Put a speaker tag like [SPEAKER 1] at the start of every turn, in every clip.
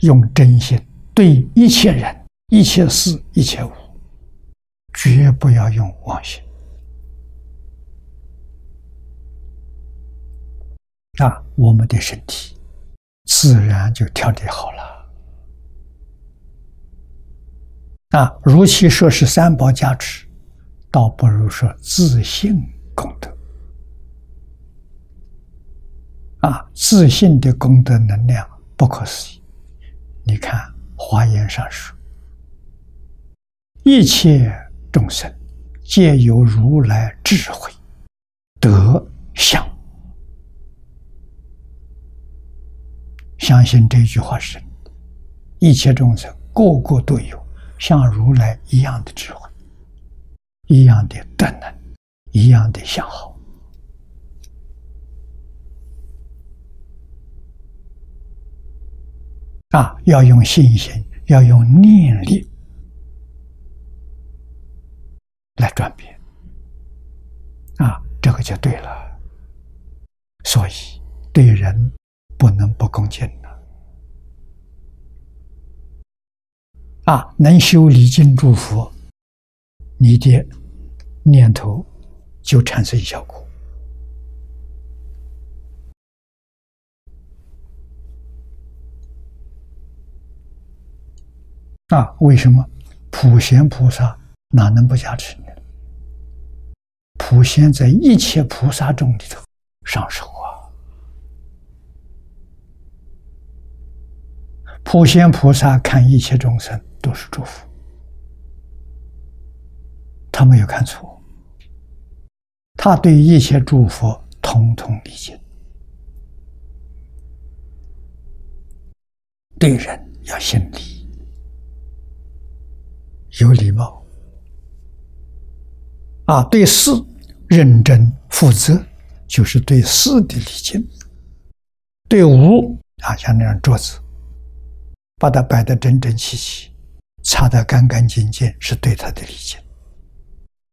[SPEAKER 1] 用真心对一切人、一切事、一切物，绝不要用妄心。那，我们的身体自然就调理好了。啊，与其说是三宝加持，倒不如说自信功德。啊，自信的功德能量不可思议。你看《华严》上说：“一切众生皆有如来智慧德相。”相信这句话是，一切众生个个都有像如来一样的智慧，一样的德能，一样的相好。啊，要用信心，要用念力来转变。啊，这个就对了。所以对人。不能不恭敬的啊！能修礼敬祝福，你的念头就产生效果啊！为什么普贤菩萨哪能不加持呢？普贤在一切菩萨众里头上首。普贤菩萨看一切众生都是祝福，他没有看错，他对一切诸佛通通理解，对人要心礼，有礼貌，啊，对事认真负责，就是对事的礼敬，对物啊，像那样桌子。把它摆得整整齐齐，擦得干干净净，是对他的礼敬。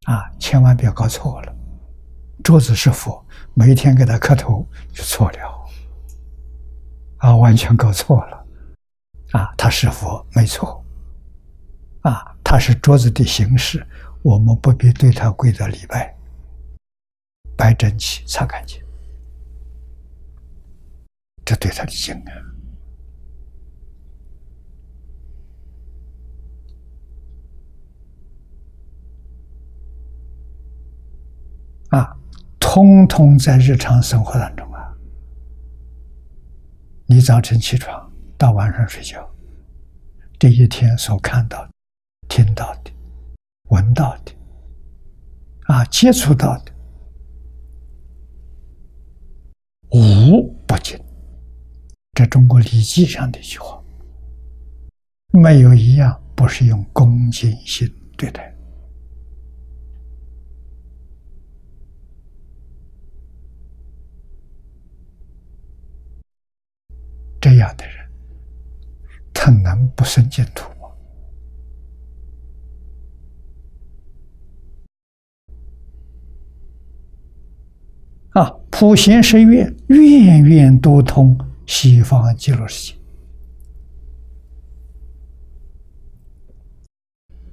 [SPEAKER 1] 啊，千万别搞错了。桌子是佛，每一天给他磕头就错了。啊，完全搞错了。啊，他是佛没错。啊，他是桌子的形式，我们不必对他跪着礼拜，摆整齐，擦干净，这对他的敬啊。啊，通通在日常生活当中啊！你早晨起床到晚上睡觉，这一天所看到的、听到的、闻到的，啊，接触到的，无不净。这中国礼记上的一句话，没有一样不是用恭敬心对待。这样的人，他能不生净土吗？啊，普贤十愿，愿愿都通西方极乐世界，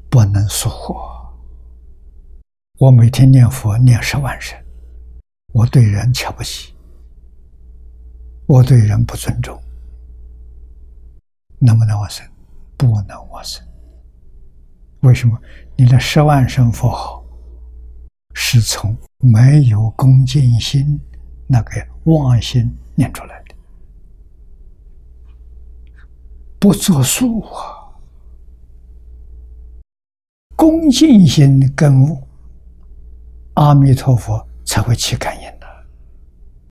[SPEAKER 1] 不能说话。我每天念佛念十万声，我对人瞧不起，我对人不尊重。能不能往生？不能往生。为什么？你的十万声佛号是从没有恭敬心、那个妄心念出来的，不作数啊！恭敬心跟阿弥陀佛才会起感应。